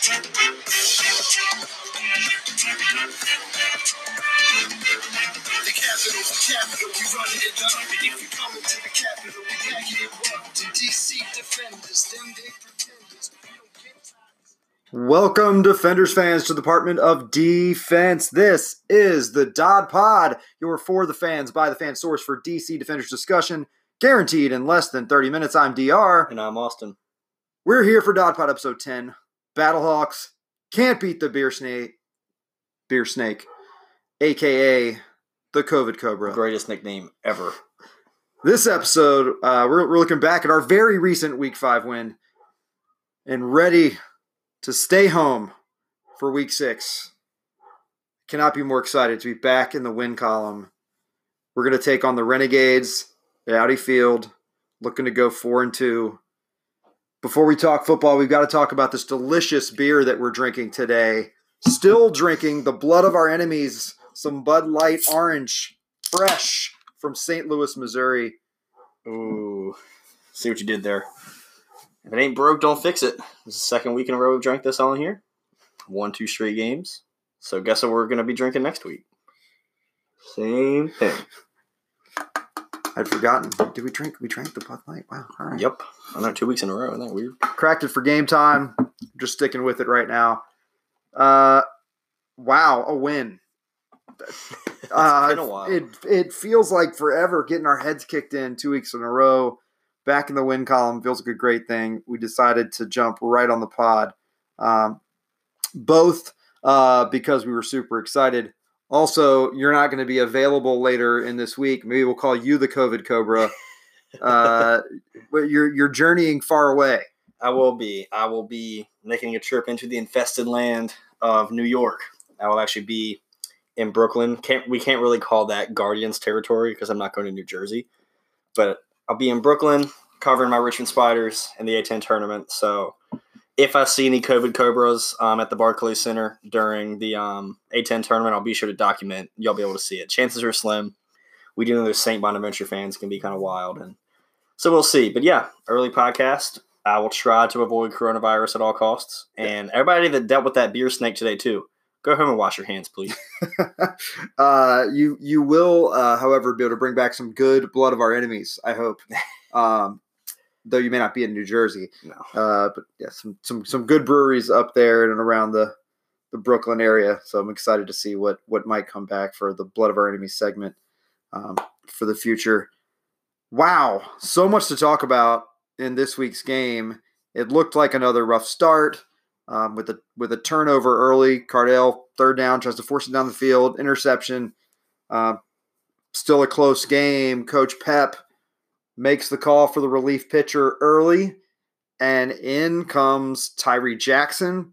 The capital for capital, we running it up. If you coming to the capital, we backing it up. The DC defenders, them they pretenders. We don't get tired. Welcome, Defenders fans, to the Department of Defense. This is the Dodd Pod, your for the fans, by the fan source for DC Defenders discussion, guaranteed in less than 30 minutes. I'm DR. And I'm Austin. We're here for Dodd Pod episode 10. Battlehawks can't beat the beer snake, beer snake, aka the COVID Cobra. Greatest nickname ever. This episode, uh, we're, we're looking back at our very recent Week 5 win and ready to stay home for Week 6. Cannot be more excited to be back in the win column. We're going to take on the Renegades at Audi Field, looking to go 4 and 2. Before we talk football, we've got to talk about this delicious beer that we're drinking today. Still drinking the blood of our enemies, some Bud Light Orange, fresh from St. Louis, Missouri. Ooh. See what you did there. If it ain't broke, don't fix it. This is the second week in a row we've drank this on here. Won two straight games. So guess what we're gonna be drinking next week? Same thing. I'd forgotten. Did we drink? We drank the Bud Light. Wow. All right. Yep. I know two weeks in a row. Isn't that weird? Cracked it for game time. Just sticking with it right now. Uh, wow, a win. It's Uh, been a while. It it feels like forever getting our heads kicked in two weeks in a row. Back in the win column feels like a great thing. We decided to jump right on the pod, um, both uh, because we were super excited. Also, you're not going to be available later in this week. Maybe we'll call you the COVID Cobra. Uh, you're you're journeying far away. I will be. I will be making a trip into the infested land of New York. I will actually be in Brooklyn. Can't we can't really call that Guardians territory because I'm not going to New Jersey. But I'll be in Brooklyn covering my Richmond Spiders in the A10 tournament. So if I see any COVID Cobras um, at the Barclays Center during the um, A10 tournament, I'll be sure to document. You'll be able to see it. Chances are slim. We do know those St. Bonaventure fans can be kind of wild, and so we'll see. But yeah, early podcast. I will try to avoid coronavirus at all costs. And everybody that dealt with that beer snake today too, go home and wash your hands, please. uh, you you will, uh, however, be able to bring back some good blood of our enemies. I hope, um, though you may not be in New Jersey. No. Uh, but yeah, some some some good breweries up there and around the the Brooklyn area. So I'm excited to see what what might come back for the blood of our enemies segment um, for the future. Wow, so much to talk about in this week's game. It looked like another rough start um, with a with a turnover early. Cardale third down tries to force it down the field, interception. Uh, still a close game. Coach Pep makes the call for the relief pitcher early, and in comes Tyree Jackson.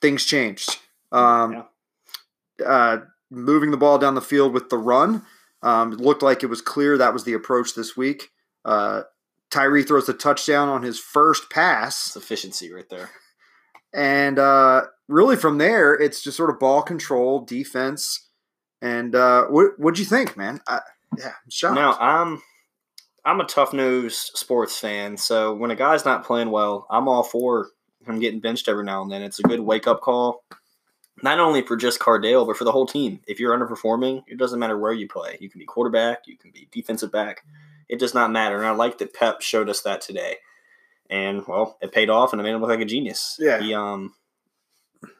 Things changed. Um, uh, moving the ball down the field with the run. Um, it looked like it was clear that was the approach this week. Uh, Tyree throws a touchdown on his first pass. It's efficiency right there. And uh, really, from there, it's just sort of ball control, defense. And uh, what what'd you think, man? I, yeah, I'm shocked. Now I'm I'm a tough news sports fan, so when a guy's not playing well, I'm all for him getting benched every now and then. It's a good wake up call, not only for just Cardale, but for the whole team. If you're underperforming, it doesn't matter where you play. You can be quarterback, you can be defensive back. It does not matter. And I like that Pep showed us that today. And well, it paid off, and it made him look like a genius. Yeah. He um,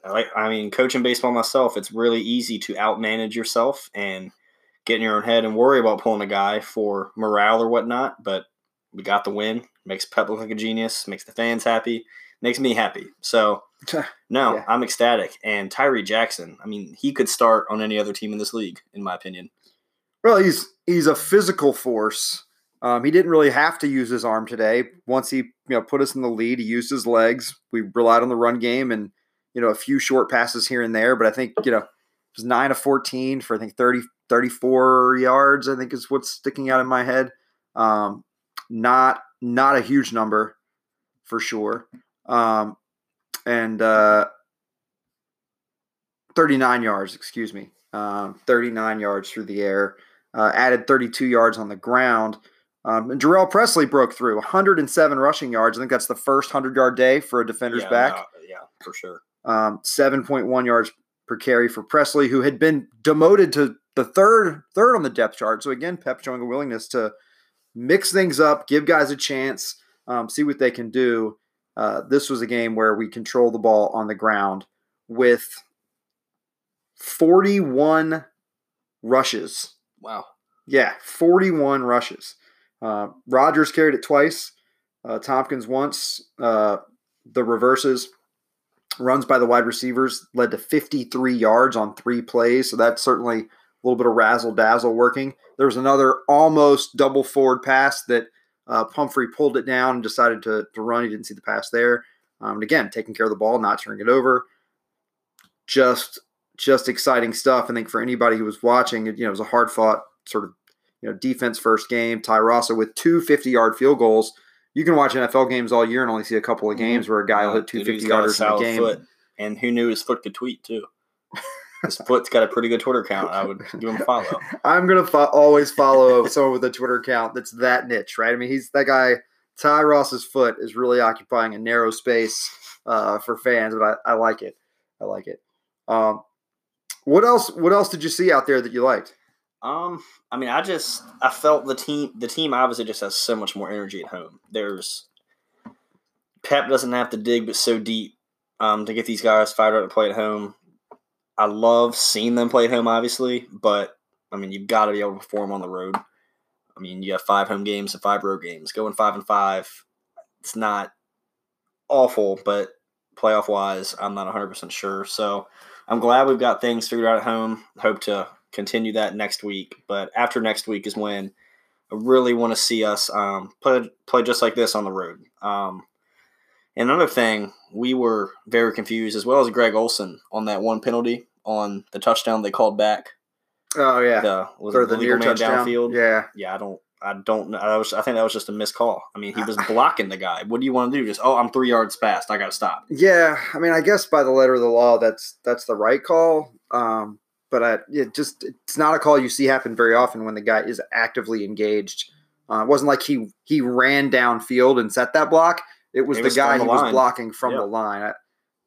I like. I mean, coaching baseball myself, it's really easy to outmanage yourself and get in your own head and worry about pulling a guy for morale or whatnot. But we got the win. Makes Pep look like a genius. Makes the fans happy. Makes me happy. So no, Yeah. I'm ecstatic. And Tyree Jackson, I mean, he could start on any other team in this league, in my opinion. Well, he's he's a physical force. Um, he didn't really have to use his arm today. Once he you know put us in the lead, he used his legs. We relied on the run game and you know a few short passes here and there. But I think you know it was nine of fourteen for I think 30, 34 yards. I think is what's sticking out in my head. Um, not not a huge number for sure. Um, and uh, 39 yards, excuse me. Um, 39 yards through the air, uh, added 32 yards on the ground. Um, and Jhurell Pressley broke through 107 rushing yards. I think that's the first 100 yard day for a defender's yeah, back. no, yeah. for sure. Um, 7.1 yards per carry for Presley, who had been demoted to the third third on the depth chart. So again, Pep showing a willingness to mix things up, give guys a chance, um, see what they can do. Uh, this was a game where we control the ball on the ground with 41 rushes. Wow. Yeah, 41 rushes. Uh, Rogers carried it twice. Uh, Tompkins once. Uh, the reverses runs by the wide receivers led to 53 yards on three plays. So that's certainly little bit of razzle dazzle working. There was another almost double forward pass that uh, Pumphrey pulled it down and decided to, to run. He didn't see the pass there. Um, and again, taking care of the ball, not turning it over. Just just exciting stuff. I think for anybody who was watching, you know, it was a hard fought sort of you know defense first game. Ty Rausa with two 50 yard field goals. You can watch NFL games all year and only see a couple of Mm-hmm. games where a guy will hit two Dude, he's 50 yarders in a game. Foot. And who knew his foot could tweet too? His foot's got a pretty good Twitter account. I would give him a follow. I'm gonna fo- always follow someone with a Twitter account that's that niche, right? I mean, he's that guy. Ty Ross's foot is really occupying a narrow space uh, for fans, but I, I like it. I like it. Um, what else? What else did you see out there that you liked? Um, I mean, I just I felt the team the team obviously just has so much more energy at home. There's Pep doesn't have to dig but so deep um, to get these guys fired up to play at home. I love seeing them play at home, obviously, but I mean, you've got to be able to perform on the road. I mean, you have five home games and five road games. Going five and five, it's not awful, but playoff wise, I'm not 100% sure. So I'm glad we've got things figured out at home. Hope to continue that next week. But after next week is when I really want to see us um, play, play just like this on the road. Um, another thing, we were very confused, as well as Greg Olsen, on that one penalty on the touchdown they called back. Oh yeah, The, was or the the near man touchdown. downfield? Yeah, Yeah, I don't. I don't know. I was. I think that was just a missed call. I mean, he was blocking the guy. What do you want to do? Just oh, I'm three yards past. I got to stop. yeah. I mean, I guess by the letter of the law, that's that's the right call. Um, but I, it just it's not a call you see happen very often when the guy is actively engaged. Uh, it wasn't like he he ran downfield and set that block. It was It the was guy the who was blocking from Yeah. the line. I,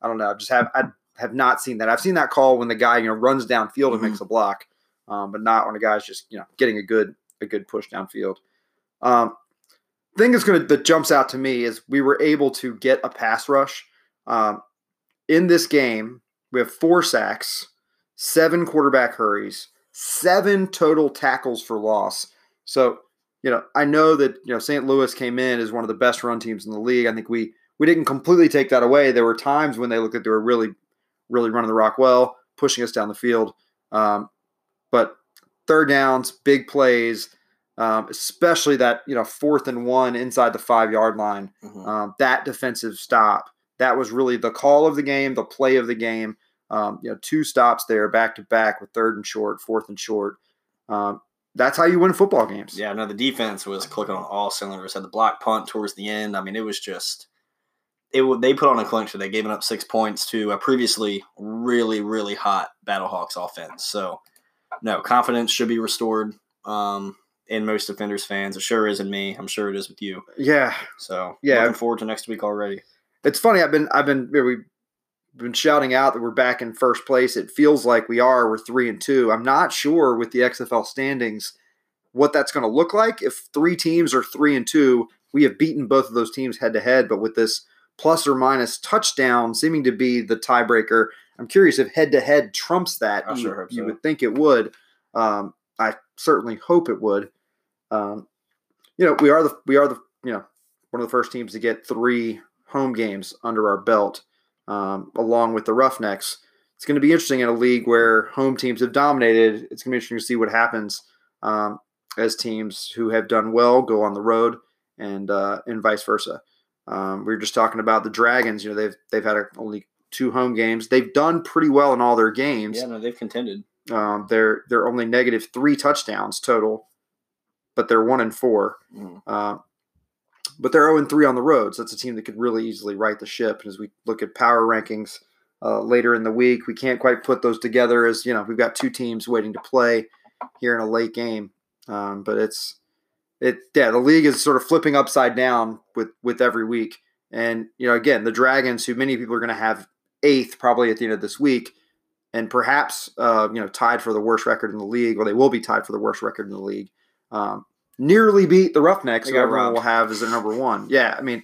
I don't know. I just have I have not seen that. I've seen that call when the guy you know runs downfield and Mhm. makes a block, um, but not when a guy's just you know getting a good a good push downfield. Um, thing that's gonna that jumps out to me is we were able to get a pass rush. Um, in this game, we have four sacks, seven quarterback hurries, seven total tackles for loss. So, you know, I know that you know St. Louis came in as one of the best run teams in the league. I think we we didn't completely take that away. There were times when they looked like they were really, really running the rock well, pushing us down the field. Um, but third downs, big plays, um, especially that you know fourth and one inside the five yard line Mhm. um, that defensive stop that was really the call of the game the play of the game um, you know two stops there back to back with third and short fourth and short um, that's how you win football games Yeah, no, the defense was clicking on all cylinders. Had the block punt towards the end. I mean, it was just it. They put on a clincher. They gave it up six points to a previously really, really hot Battlehawks offense. So, no, confidence should be restored um, in most defenders fans. It sure is in me. I'm sure it is with you. yeah So, Yeah. looking forward to next week already. it's funny i've been i've been we've been shouting out that we're back in first place. It feels like we are. We're three and two. I'm not sure with the xfl standings what that's going to look like. If three teams are three and two we have beaten both of those teams head to head but with this plus or minus touchdown seeming to be the tiebreaker i'm curious if head to head trumps that I you, sure hope you so. would think it would. Um, i certainly hope it would. Um, you know we are the we are the you know one of the first teams to get three home games under our belt, um, along with the Roughnecks. It's going to be interesting in a league where home teams have dominated. It's going to be interesting to see what happens um, as teams who have done well go on the road, and uh, and vice versa. Um, we were just talking about the Dragons. You know, they've they've had a, only two home games. They've done pretty well in all their games. Yeah, no, they've contended. Um, they're they're only negative three touchdowns total, but they're one and four. Mhm. Uh, but they're 0 3 on the road, so that's a team that could really easily right the ship. And as we look at power rankings uh, later in the week, we can't quite put those together as you know we've got two teams waiting to play here in a late game. Um, but it's it yeah the league is sort of flipping upside down with with every week. And you know again the Dragons, who many people are going to have eighth, probably at the end of this week, and perhaps uh, you know tied for the worst record in the league, or they will be tied for the worst record in the league. Um, nearly beat the Roughnecks, who everyone robbed. will have as their number one. Yeah, I mean,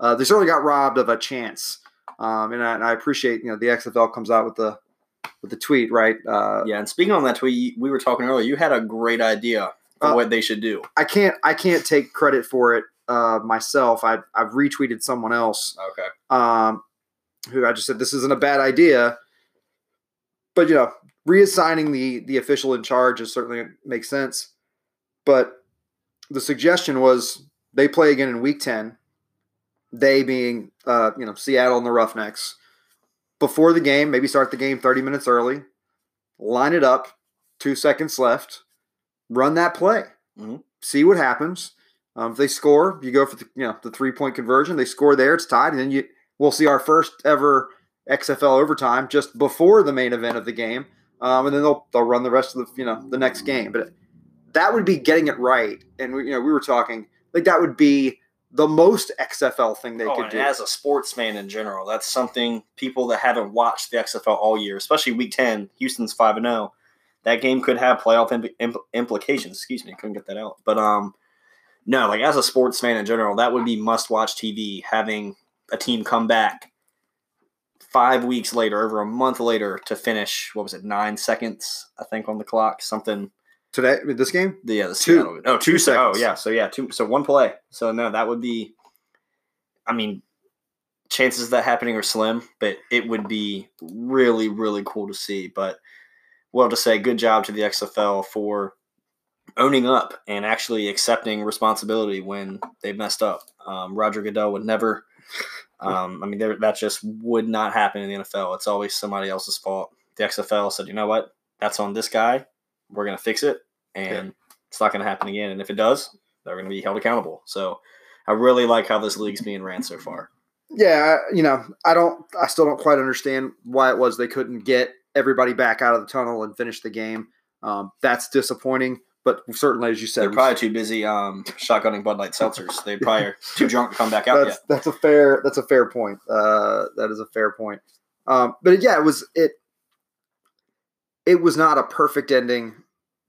uh, they certainly got robbed of a chance. Um, and, I, and I appreciate you know the XFL comes out with the with the tweet right. Uh, Yeah, and speaking on that tweet, we were talking earlier. You had a great idea for Uh, what they should do. I can't I can't take credit for it uh, myself. I I've retweeted someone else Okay. um, who I just said this isn't a bad idea, but you know reassigning the the official in charge is certainly makes sense. But the suggestion was they play again in week ten. They being uh, you know Seattle and the Roughnecks before the game, maybe start the game thirty minutes early, line it up, two seconds left, run that play, Mhm. see what happens. Um, if they score, you go for the you know the three point conversion. They score there, it's tied, and then you we'll see our first ever XFL overtime just before the main event of the game, um, and then they'll they'll run the rest of the you know the next game. But that would be getting it right, and we, you know we were talking like that would be the most XFL thing they Oh, could and do. as a sports fan in general, that's something people that haven't watched the XFL all year, especially Week Ten, Houston's five and zero. That game could have playoff impl- impl- implications. Excuse me, couldn't get that out. But um, no, like as a sports fan in general, that would be must watch TV. Having a team come back five weeks later, over a month later, to finish what was it, nine seconds? I think on the clock, something. Today, with this game, The, yeah, the Two. Seattle. Oh, two Oh, seconds. yeah. So yeah, two. So one play. So no, that would be. I mean, chances of that happening are slim, but it would be really, really cool to see. But well, to say, good job to the XFL for owning up and actually accepting responsibility when they messed up. Um, Roger Goodell would never. Um, I mean, that just would not happen in the NFL. It's always somebody else's fault. The XFL said, you know what? That's on this guy. We're going to fix it, and it's not going to happen again. And if it does, they're going to be held accountable. So I really like how this league's being ran so far. yeah, you know, I don't, I still don't quite understand why it was they couldn't get everybody back out of the tunnel and finish the game. Um, that's disappointing, but certainly, as you said, They're probably too busy um, shotgunning Bud Light seltzers. They probably are too drunk to come back out that's yet. that's a fair that's a fair point. Uh, that is a fair point. Um, but yeah, it was it. It was not a perfect ending.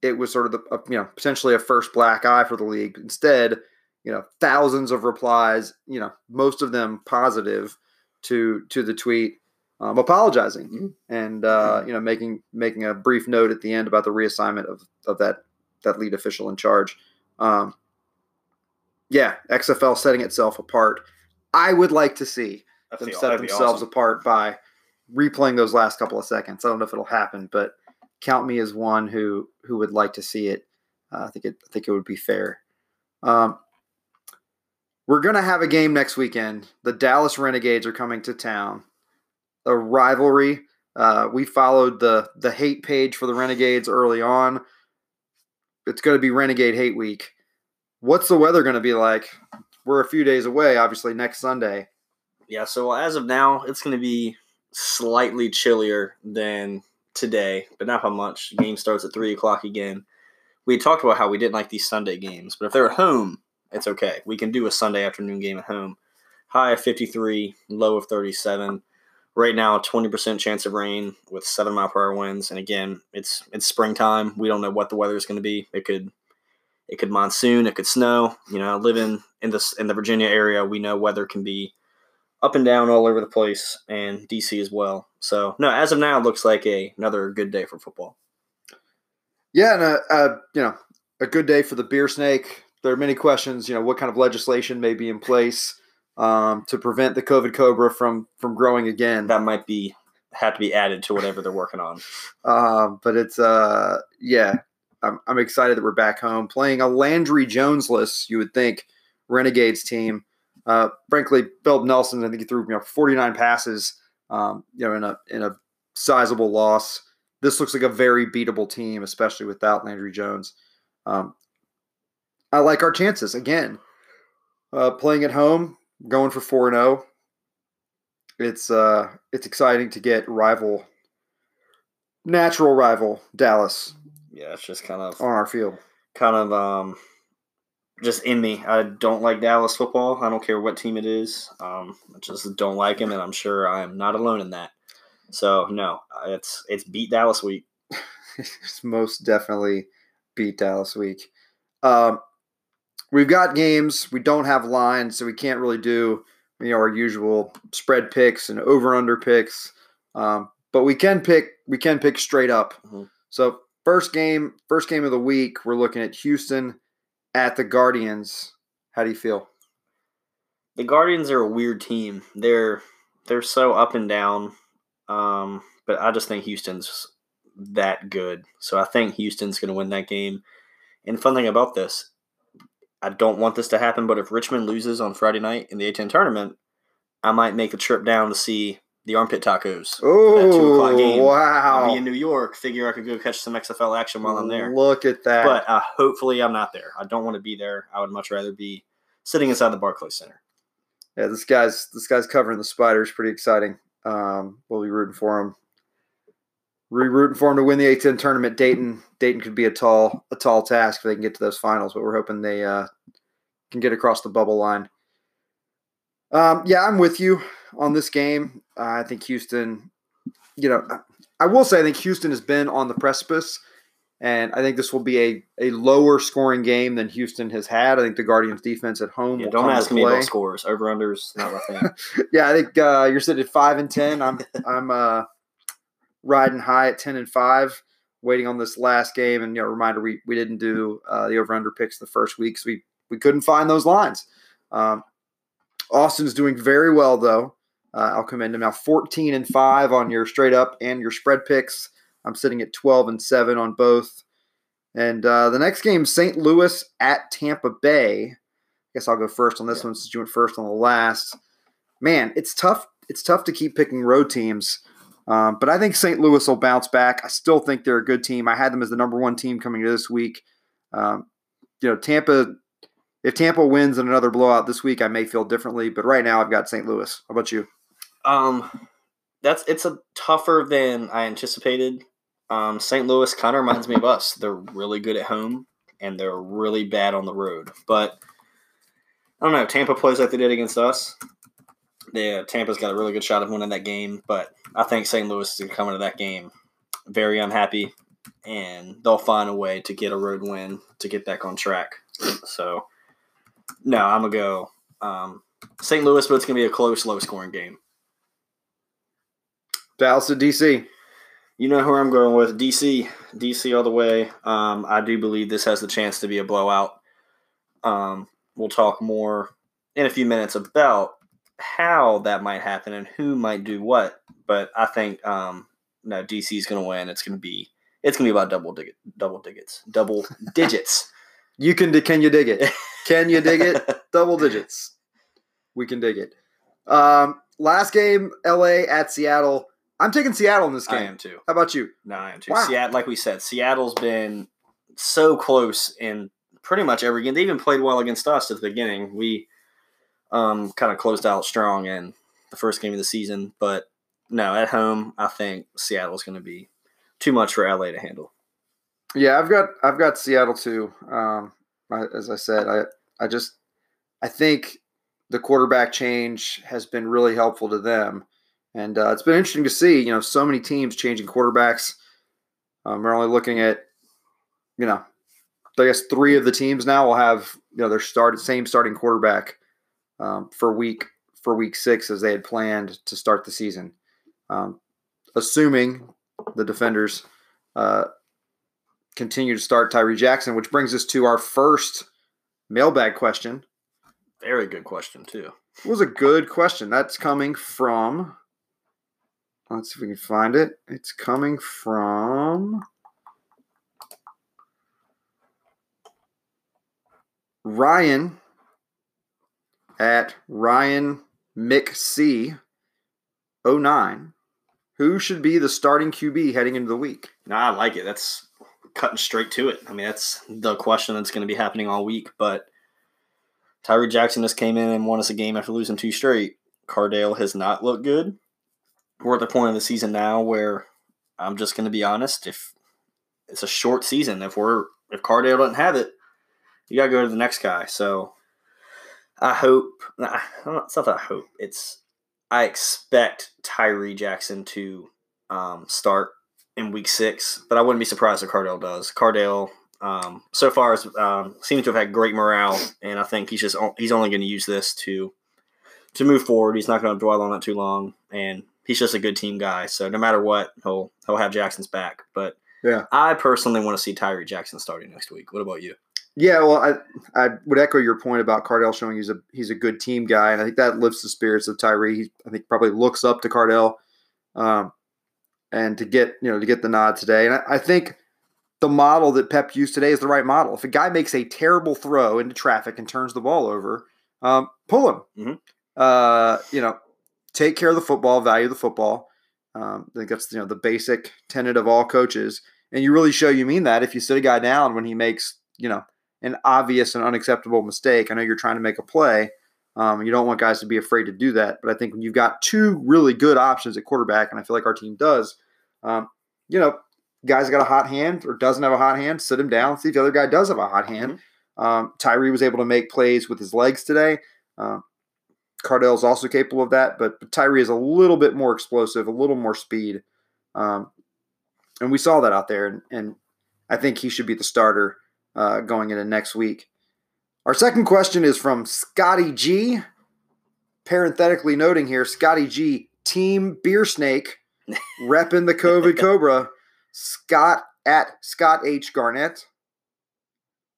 It was sort of the uh, you know potentially a first black eye for the league. Instead, you know thousands of replies. You know most of them positive to to the tweet, um, apologizing Mhm. and uh, you know making making a brief note at the end about the reassignment of of that that lead official in charge. Um, yeah, XFL setting itself apart. I would like to see That'd them be- set themselves awesome. apart by replaying those last couple of seconds. I don't know if it'll happen, but count me as one who who would like to see it. Uh, I think it I think it would be fair. Um, we're gonna have a game next weekend. The Dallas Renegades are coming to town. A rivalry. Uh, we followed the the hate page for the Renegades early on. It's going to be Renegade Hate Week. What's the weather going to be like? We're a few days away, obviously next Sunday. Yeah, so as of now, it's going to be slightly chillier than today, but not by much. The game starts at 3 o'clock again. We talked about how we didn't like these Sunday games, but if they're at home, it's okay. We can do a Sunday afternoon game at home. High of 53, low of 37. Right now, 20% chance of rain with 7 mile per hour winds. And again, it's it's springtime. We don't know what the weather is going to be. It could it could monsoon, it could snow. You know, living in this in the Virginia area, we know weather can be up and down all over the place, and DC as well. So no, as of now, it looks like a another good day for football. Yeah, and uh, uh, you know, a good day for the beer snake. There are many questions. You know, what kind of legislation may be in place um, to prevent the COVID cobra from from growing again? That might be have to be added to whatever they're working on. Um, but it's uh, yeah, I'm, I'm excited that we're back home playing a Landry Jonesless. You would think Renegades team. Uh, frankly, Bill Nelson, I think he threw you know 49 passes. Um, you know, in a in a sizable loss. This looks like a very beatable team, especially without Landry Jones. Um, I like our chances again. Uh, playing at home, going for four and zero. It's uh, it's exciting to get rival, natural rival Dallas Yeah, it's just kind of on our field. kind of um just in me. I don't like Dallas football. I don't care what team it is. Um, I just don't like him, and I'm sure I'm not alone in that. So no, it's it's beat Dallas week. it's most definitely beat Dallas week. Um, we've got games. We don't have lines, so we can't really do you know our usual spread picks and over under picks. Um, but we can pick we can pick straight up. Mhm. So first game, first game of the week, we're looking at Houston at the Guardians. How do you feel? The Guardians are a weird team. They're they're so up and down. Um, but I just think Houston's that good. So I think Houston's going to win that game. And fun thing about this, I don't want this to happen, but if Richmond loses on Friday night in the A10 tournament, I might make a trip down to see the armpit tacos. that two o'clock Oh game. I'll wow! be in New York. Figure I could go catch some XFL action while I'm there. Look at that. But uh, hopefully, I'm not there. I don't want to be there. I would much rather be sitting inside the Barclays Center. Yeah, this guy's this guy's covering the spiders. Pretty exciting. Um, we'll be rooting for him. Re rooting for him to win the A10 tournament. Dayton Dayton could be a tall a tall task if they can get to those finals, but we're hoping they uh, can get across the bubble line. Um, yeah, I'm with you on this game. Uh, I think Houston. You know, I will say I think Houston has been on the precipice, and I think this will be a, a lower scoring game than Houston has had. I think the Guardians defense at home. Yeah, don't ask me about scores. Over unders, not my thing. Yeah, I think uh, you're sitting at five and ten. I'm I'm uh, riding high at ten and five, waiting on this last game. And you know, reminder we we didn't do uh, the over under picks the first week, so we we couldn't find those lines. Um, Austin's doing very well though. Uh, I'll commend him now. Fourteen and five on your straight up and your spread picks. I'm sitting at twelve and seven on both. And uh, the next game, St. Louis at Tampa Bay. I guess I'll go first on this Yeah. one since you went first on the last man, it's tough. It's tough to keep picking road teams, um, but I think St. Louis will bounce back. I still think they're a good team. I had them as the number one team coming to this week. Um, you know, Tampa. If Tampa wins in another blowout this week, I may feel differently. But right now, I've got St. Louis. How about you? Um, that's it's a tougher than I anticipated. Um, St. Louis kind of reminds me of us. They're really good at home and they're really bad on the road. But I don't know. Tampa plays like they did against us. Yeah, Tampa's got a really good shot of winning that game, but I think St. Louis is going to come into that game very unhappy, and they'll find a way to get a road win to get back on track. So, no, I'm gonna go um, St. Louis, but it's gonna be a close, low-scoring game. Dallas to DC. You know who I'm going with. DC. DC all the way. Um, I do believe this has the chance to be a blowout. Um, we'll talk more in a few minutes about how that might happen and who might do what. But I think um, no, DC is going to win. It's going to be it's going to be about double digit, double digits, double digits. You can. Can you dig it? Can you dig it? Double digits. We can dig it. Um, last game, LA at Seattle. I'm taking Seattle in this game. I am too. How about you? No, I am too. Wow. Seattle, like we said, Seattle's been so close in pretty much every game. They even played well against us at the beginning. We um, kind of closed out strong in the first game of the season, but no, at home, I think Seattle's going to be too much for LA to handle. Yeah, I've got I've got Seattle too. Um, I, as I said, I I just I think the quarterback change has been really helpful to them, and uh, it's been interesting to see. You know, so many teams changing quarterbacks. Um, we're only looking at you know, I guess three of the teams now will have you know their start same starting quarterback um, for week for week six as they had planned to start the season, um, assuming the defenders. Uh, continue to start Tyree Jackson, which brings us to our first mailbag question. Very good question, too. It was a good question. That's coming from. Let's see if we can find it. It's coming from Ryan at Ryan McC 09. Who should be the starting QB heading into the week? No, I like it. That's cutting straight to it. I mean, that's the question that's going to be happening all week. But Tyree Jackson just came in and won us a game after losing two straight. Cardale has not looked good. We're at the point of the season now where I'm just going to be honest. If it's a short season, if we're if Cardale doesn't have it, you got to go to the next guy. So I hope. It's not that I hope. It's I expect Tyree Jackson to um, start in week six, but I wouldn't be surprised if Cardale does. Cardale um, so far has, um, seems to have had great morale, and I think he's just he's only going to use this to to move forward. He's not going to dwell on it too long, and he's just a good team guy. So no matter what, he'll he'll have Jackson's back. But Yeah. I personally want to see Tyree Jackson starting next week. What about you? Yeah, well, I I would echo your point about Cardale showing he's a he's a good team guy, and I think that lifts the spirits of Tyree. He, I think probably looks up to Cardale, um, and to get you know to get the nod today. And I, I think the model that Pep used today is the right model. If a guy makes a terrible throw into traffic and turns the ball over, um, pull him. Mhm. Uh, you know, take care of the football, value the football. Um, I think that's you know the basic tenet of all coaches, and you really show you mean that if you sit a guy down when he makes you know an obvious and unacceptable mistake. I know you're trying to make a play. Um, you don't want guys to be afraid to do that. But I think when you've got two really good options at quarterback, and I feel like our team does, um, you know, guy's got a hot hand or doesn't have a hot hand, sit him down, see if the other guy does have a hot hand. Um, Tyree was able to make plays with his legs today. Um, Cardale's also capable of that, but, but Tyree is a little bit more explosive, a little more speed. Um, and we saw that out there. And, and I think he should be the starter uh, going into next week. Our second question is from Scotty G. Parenthetically noting here, Scotty G, Team Beer Snake, repping the COVID Cobra. Scott at Scott H. Garnett.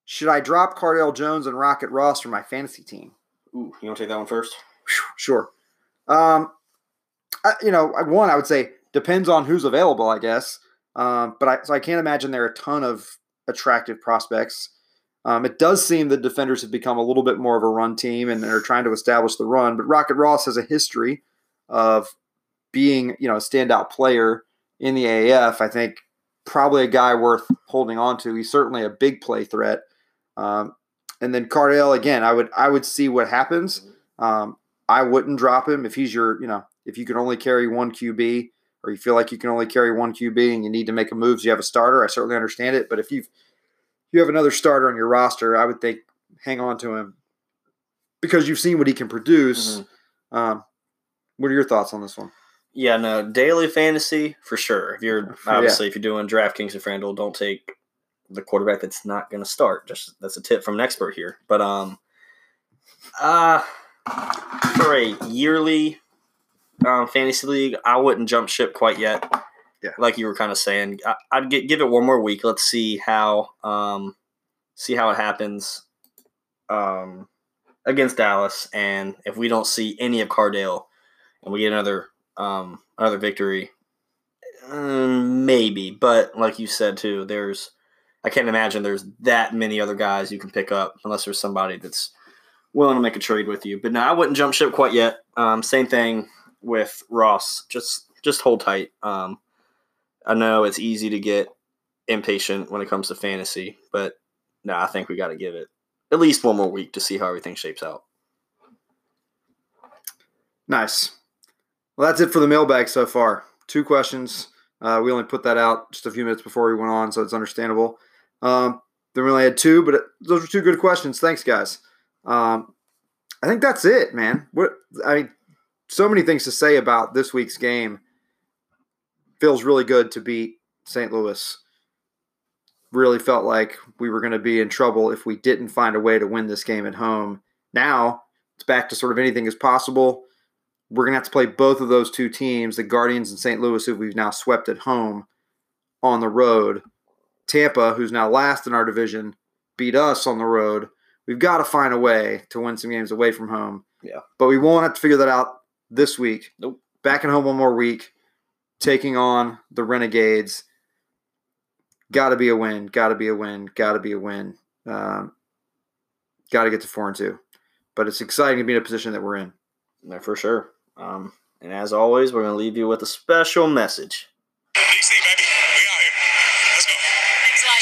Should I drop Cardale Jones and Rocket Ross for my fantasy team? Ooh, you want to take that one first? Sure. Um, I, you know, one I would say depends on who's available, I guess. Um, but I so I can't imagine there are a ton of attractive prospects. Um, it does seem that defenders have become a little bit more of a run team and are trying to establish the run. But Rocket Ross has a history of being, you know, a standout player in the AAF. I think probably a guy worth holding on to. He's certainly a big play threat. Um, and then Cardale again, I would I would see what happens. Um, I wouldn't drop him if he's your, you know, if you can only carry one QB or you feel like you can only carry one QB and you need to make a move, so you have a starter. I certainly understand it, but if you've you have another starter on your roster, I would think hang on to him because you've seen what he can produce. Um, what are your thoughts on this one? Yeah, no, daily fantasy for sure. If you're Yeah. obviously if you're doing DraftKings and FanDuel, don't take the quarterback that's not going to start. Just that's a tip from an expert here. But um, uh for a yearly um, fantasy league, I wouldn't jump ship quite yet. Yeah. like you were kind of saying, I, I'd get, give it one more week. Let's see how um see how it happens um against Dallas, and if we don't see any of Cardale, and we get another um another victory, um, maybe. But like you said too, there's I can't imagine there's that many other guys you can pick up unless there's somebody that's willing to make a trade with you. But no, I wouldn't jump ship quite yet. Um, same thing with Ross. Just just hold tight. Um, I know it's easy to get impatient when it comes to fantasy, but no, I think we got to give it at least one more week to see how everything shapes out. Nice. Well, that's it for the mailbag so far. Two questions. Uh, we only put that out just a few minutes before we went on, so it's understandable. Um, then we only had two, but it, those were two good questions. Thanks, guys. Um, I think that's it, man. What I mean, so many things to say about this week's game. Feels really good to beat St. Louis. Really felt like we were going to be in trouble if we didn't find a way to win this game at home. Now it's back to sort of anything is possible we're going to have to play both of those two teams, the Guardians and St. Louis, who we've now swept at home on the road. Tampa, who's now last in our division, beat us on the road. We've got to find a way to win some games away from home. Yeah. But we won't have to figure that out this week. Nope. Back at home one more week, taking on the Renegades. Got to be a win. Got to be a win. Got to be a win. Um, got to get to four and two. But it's exciting to be in a position that we're in. Yeah, for sure. Um, and as always, we're going to leave you with a special message.